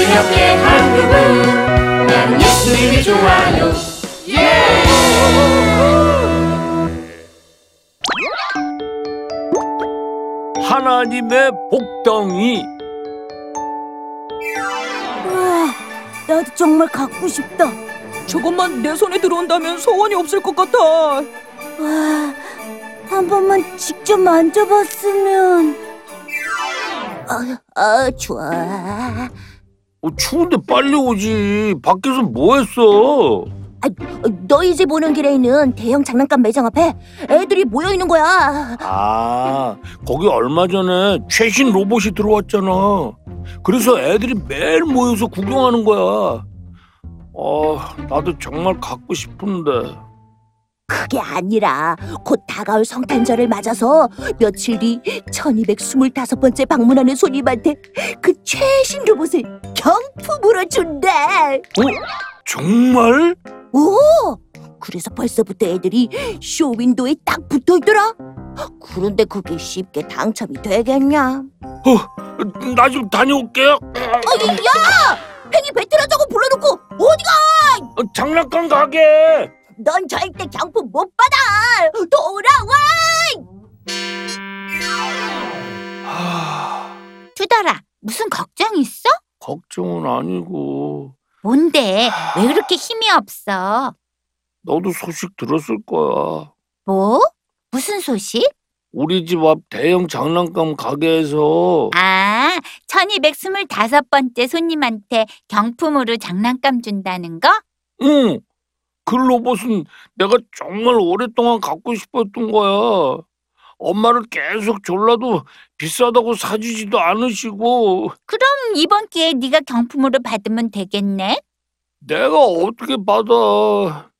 가볍게 한 그분 나는 예수님이 좋아요 하나님의 복덩이 우와, 나도 정말 갖고 싶다. 저것만 내 손에 들어온다면 소원이 없을 것 같아. 와, 한 번만 직접 만져봤으면. 아, 아 좋아. 어, 추운데 빨리 오지. 밖에서 뭐 했어? 아, 너희 집 오는 길에 있는 대형 장난감 매장 앞에 애들이 모여 있는 거야. 아 거기 얼마 전에 최신 로봇이 들어왔잖아. 그래서 애들이 매일 모여서 구경하는 거야. 아 나도 정말 갖고 싶은데 그게 아니라 곧 다가올 성탄절을 맞아서 며칠 뒤 1225번째 방문하는 손님한테 그 최신 로봇을 경품으로 준대. 정말? 오! 그래서 벌써부터 애들이 쇼 윈도에 딱 붙어 있더라. 그런데 그게 쉽게 당첨이 되겠냐? 나좀 다녀올게 아, 야! 팽이 베테랑자고 불러놓고 어디가? 어, 장난감 가게 넌 절대 경품 못 받아. 돌아와! 하, 투덜아, 무슨 걱정 있어? 걱정은 아니고 뭔데? 왜 그렇게 힘이 없어? 너도 소식 들었을 거야 뭐? 무슨 소식? 우리 집 앞 대형 장난감 가게에서 아, 1225번째 손님한테 경품으로 장난감 준다는 거? 응, 그 로봇은 내가 정말 오랫동안 갖고 싶었던 거야. 엄마를 계속 졸라도 비싸다고 사주지도 않으시고 그럼 이번 기회에 네가 경품으로 받으면 되겠네? 내가 어떻게 받아.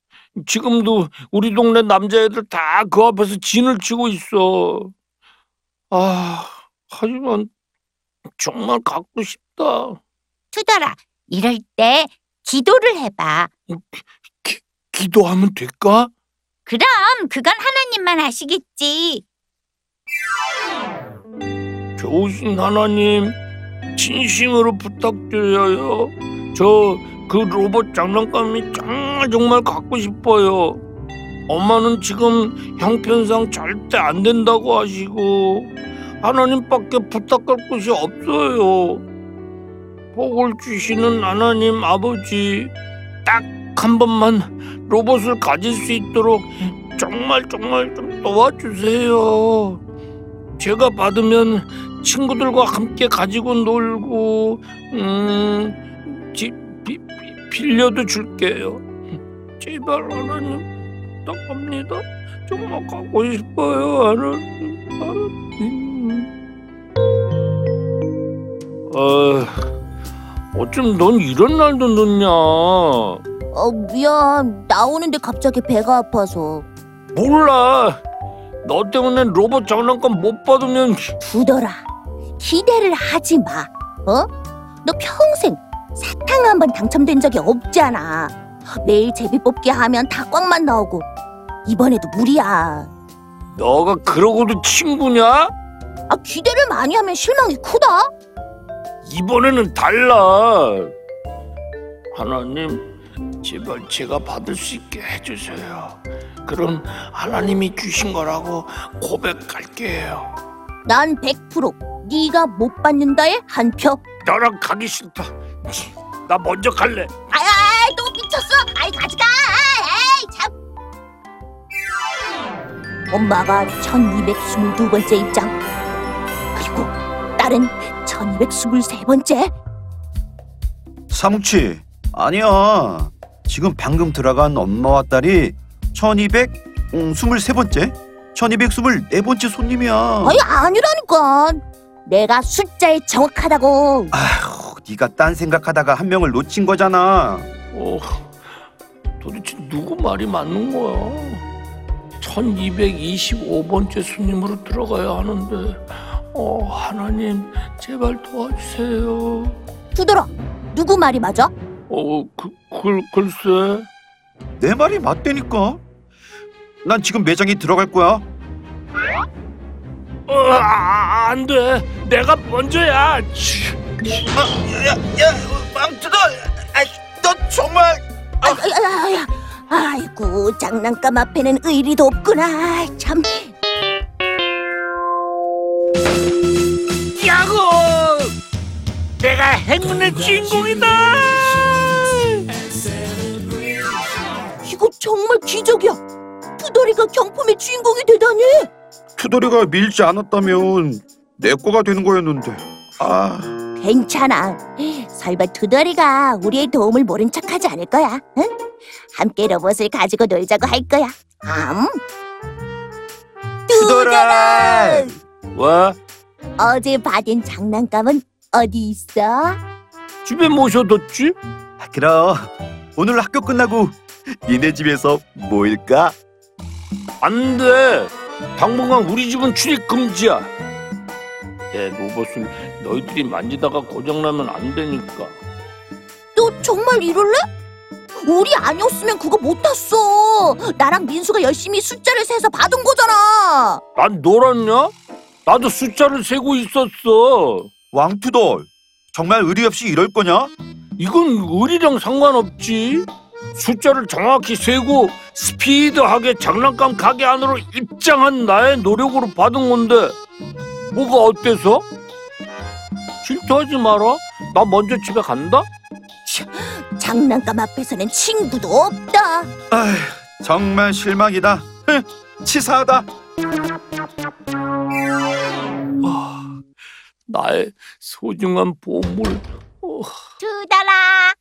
지금도 우리 동네 남자애들 다 그 앞에서 진을 치고 있어. 아, 하지만 정말 갖고 싶다. 투덜아, 이럴 때 기도를 해봐. 기도하면 될까? 그럼 그건 하나님만 아시겠지. 좋으신 하나님, 진심으로 부탁드려요. 저 그 로봇 장난감이 정말 정말 갖고 싶어요. 엄마는 지금 형편상 절대 안 된다고 하시고 하나님밖에 부탁할 곳이 없어요. 복을 주시는 하나님 아버지, 딱 한 번만 로봇을 가질 수 있도록 정말 정말 좀 도와주세요. 제가 받으면 친구들과 함께 가지고 놀고 음 빌려도 줄게요. 제발 하나님 부탁합니다. 정말 가고 싶어요 하나님. 하나님. 아, 어쩜 넌 이런 날도 늦냐? 어, 미안. 나오는데 갑자기 배가 아파서. 몰라. 너 때문에 로봇 장난감 못 받으면 두더라. 기대를 하지 마. 어? 너 평생 사탕 한 번 당첨된 적이 없잖아. 매일 제비 뽑기 하면 다 꽝만 나오고 이번에도 무리야. 너가 그러고도 친구냐? 아, 기대를 많이 하면 실망이 크다. 이번에는 달라. 하나님, 제발 제가 받을 수 있게 해주세요. 그럼 하나님이 주신 거라고 고백할게요. 난 100% 네가 못 받는다에 한 표. 너랑 가기 싫다. 나 먼저 갈래. 아이, 또 미쳤어? 아이, 가지가. 에이, 참. 엄마가 1222번째 입장. 그리고 딸은 1223번째. 사뭉치 아니야 지금 방금 들어간 엄마와 딸이 1223번째 1224번째 손님이야 아니, 아니라니까. 내가 숫자에 정확하다고. 아휴 네가 딴 생각하다가 한 명을 놓친 거잖아 어, 도대체 누구 말이 맞는 거야? 1225번째 손님으로 들어가야 하는데, 어, 하나님, 제발 도와주세요. 두더라. 누구 말이 맞아? 어, 그, 글, 글쎄. 내 말이 맞다니까 난 지금 매장에 들어갈 거야 어, 아, 안 돼. 내가 먼저야. 치, 야야야 망투다 아이 너 정말 아야야야, 아이고 장난감 앞에는 의리도 없구나. 참. 야호! 내가 행운의 주인공이다! 정말 기적이야. 투덜이가 경품의 주인공이 되다니. 투덜이가 밀지 않았다면 내 거가 되는 거였는데 아 괜찮아. 설마 투덜이가 우리의 도움을 모른 척하지 않을 거야. 응? 함께 로봇을 가지고 놀자고 할 거야. 암. 투덜아! 왜? 어제 받은 장난감은 어디 있어? 집에 모셔뒀지? 그럼 오늘 학교 끝나고 니네 집에서 모일까? 안 돼. 당분간 우리 집은 출입 금지야. 내 로봇을 너희들이 만지다가 고장나면 안 되니까. 너 정말 이럴래? 우리 아니었으면 그거 못 탔어. 나랑 민수가 열심히 숫자를 세서 받은 거잖아. 난 놀았냐? 나도 숫자를 세고 있었어. 왕투덜 정말 의리 없이 이럴 거냐? 이건 의리랑 상관없지. 숫자를 정확히 세고 스피드하게 장난감 가게 안으로 입장한 나의 노력으로 받은 건데 뭐가 어때서? 질투하지 마라. 나 먼저 집에 간다. 장난감 앞에서는 친구도 없다. 아휴 정말 실망이다 흥, 치사하다 아, 나의 소중한 보물. 어, 투덜아.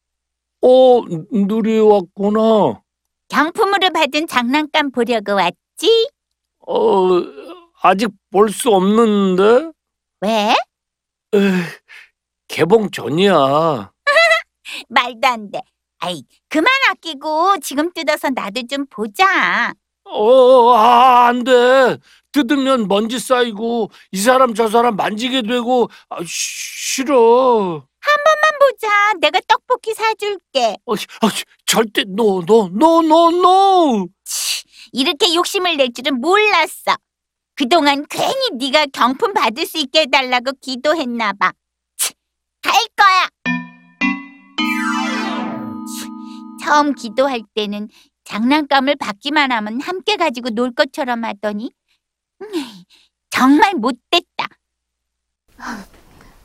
어, 누리 왔구나. 경품으로 받은 장난감 보려고 왔지? 어, 아직 볼 수 없는데? 왜? 에이, 개봉 전이야. 말도 안 돼. 아이, 그만 아끼고 지금 뜯어서 나도 좀 보자. 어, 아, 안 돼. 뜯으면 먼지 쌓이고 이 사람 저 사람 만지게 되고 아, 쉬- 싫어. 한번 보자. 내가 떡볶이 사줄게. 어, 아, 절대 no, no, no, no, no. 치, 이렇게 욕심을 낼 줄은 몰랐어. 그동안 괜히 네가 경품 받을 수 있게 해달라고 기도했나 봐. 치, 갈 거야. 치, 처음 기도할 때는 장난감을 받기만 하면 함께 가지고 놀 것처럼 하더니 음, 정말 못됐다.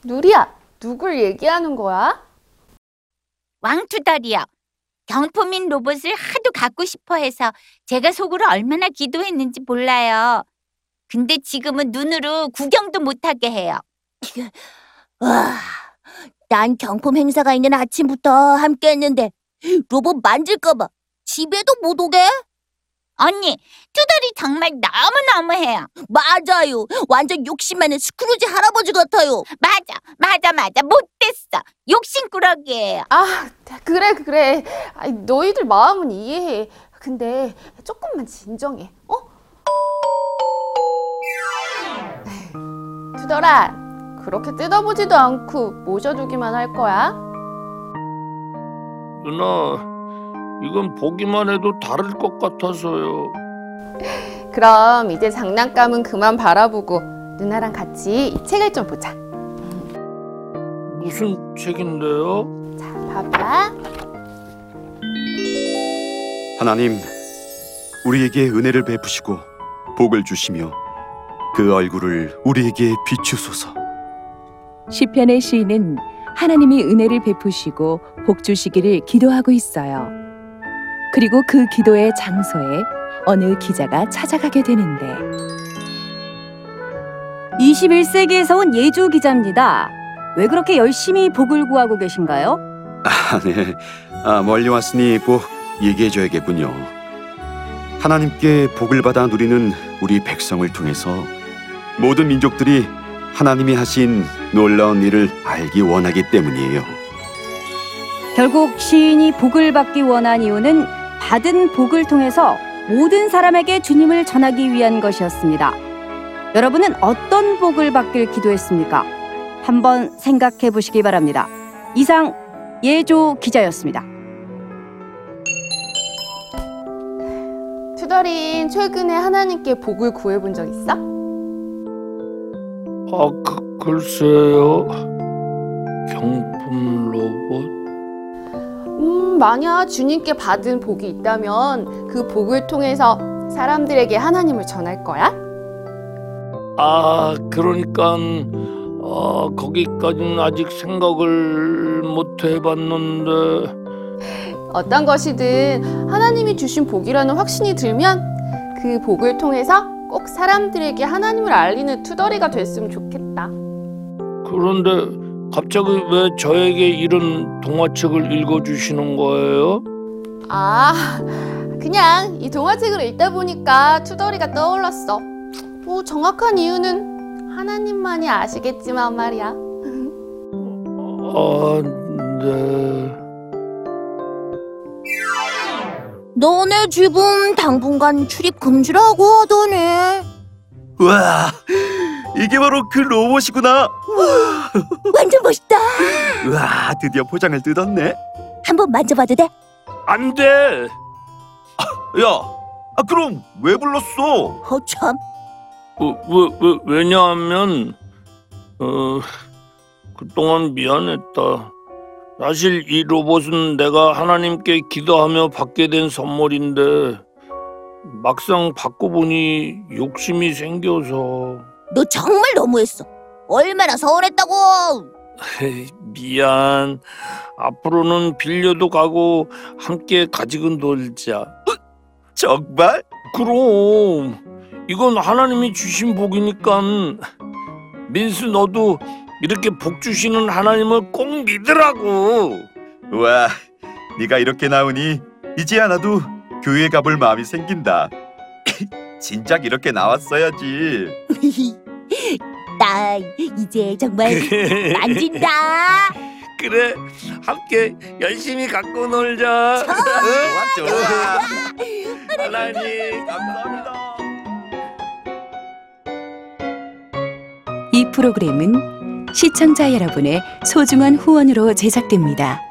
누리야, 누굴 얘기하는 거야? 왕투덜이요. 경품인 로봇을 하도 갖고 싶어 해서 제가 속으로 얼마나 기도했는지 몰라요. 근데 지금은 눈으로 구경도 못하게 해요. 와, 난 경품 행사가 있는 아침부터 함께 했는데 로봇 만질까봐 집에도 못 오게? 언니, 투덜이 정말 너무너무해요. 맞아요. 완전 욕심 많은 스크루지 할아버지 같아요. 맞아, 맞아, 맞아. 못됐어. 욕심꾸러기예요. 아, 그래, 그래. 아이, 너희들 마음은 이해해. 근데 조금만 진정해, 어? 두더라, 그렇게 뜯어보지도 않고 모셔두기만 할 거야? 누나, 이건 보기만 해도 다를 것 같아서요. 그럼 이제 장난감은 그만 바라보고 누나랑 같이 이 책을 좀 보자. 무슨 책인데요? 자, 봐봐. 하나님 우리에게 은혜를 베푸시고 복을 주시며 그 얼굴을 우리에게 비추소서 시편의 시인은 하나님이 은혜를 베푸시고 복 주시기를 기도하고 있어요. 그리고 그 기도의 장소에 어느 기자가 찾아가게 되는데 21세기에서 온 예조 기자입니다. 왜 그렇게 열심히 복을 구하고 계신가요? 아, 네. 아, 멀리 왔으니 꼭 얘기해 줘야겠군요. 하나님께 복을 받아 누리는 우리 백성을 통해서 모든 민족들이 하나님이 하신 놀라운 일을 알기 원하기 때문이에요. 결국 시인이 복을 받기 원한 이유는 받은 복을 통해서 모든 사람에게 주님을 전하기 위한 것이었습니다. 여러분은 어떤 복을 받길 기도했습니까? 한번 생각해 보시기 바랍니다. 이상 예조 기자였습니다. 투덜인 최근에 하나님께 복을 구해본 적 있어? 아, 그, 글쎄요. 경품 로봇? 음, 만약 주님께 받은 복이 있다면 그 복을 통해서 사람들에게 하나님을 전할 거야? 아, 그러니까 어, 거기까지는 아직 생각을 못 해봤는데 어떤 것이든 하나님이 주신 복이라는 확신이 들면 그 복을 통해서 꼭 사람들에게 하나님을 알리는 투덜이가 됐으면 좋겠다. 그런데 갑자기 왜 저에게 이런 동화책을 읽어주시는 거예요? 아, 그냥 이 동화책을 읽다 보니까 투덜이가 떠올랐어. 뭐 정확한 이유는 하나님만이 아시겠지만 말이야. 아, 네. 너네 집은 당분간 출입 금지라고 하더니 와, 이게 바로 그 로봇이구나. 완전 멋있다. 와, 드디어 포장을 뜯었네. 한번 만져봐도 돼? 안 돼! 야, 아 그럼 왜 불렀어? 어 참. 어, 왜, 왜, 왜냐하면, 어, 그동안 미안했다. 사실 이 로봇은 내가 하나님께 기도하며 받게 된 선물인데, 막상 받고 보니 욕심이 생겨서. 너 정말 너무했어. 얼마나 서운했다고. 에이, 미안. 앞으로는 빌려도 가고 함께 가지고 놀자. 정말? 그럼 이건 하나님이 주신 복이니까 민수 너도 이렇게 복 주시는 하나님을 꼭 믿으라고. 와, 네가 이렇게 나오니 이제야 나도 교회 가볼 마음이 생긴다. 진작 이렇게 나왔어야지. 나 이제 정말 만진다. 그래 함께 열심히 갖고 놀자. 좋아, 좋아. 하나님 감사합니다. 이 프로그램은 시청자 여러분의 소중한 후원으로 제작됩니다.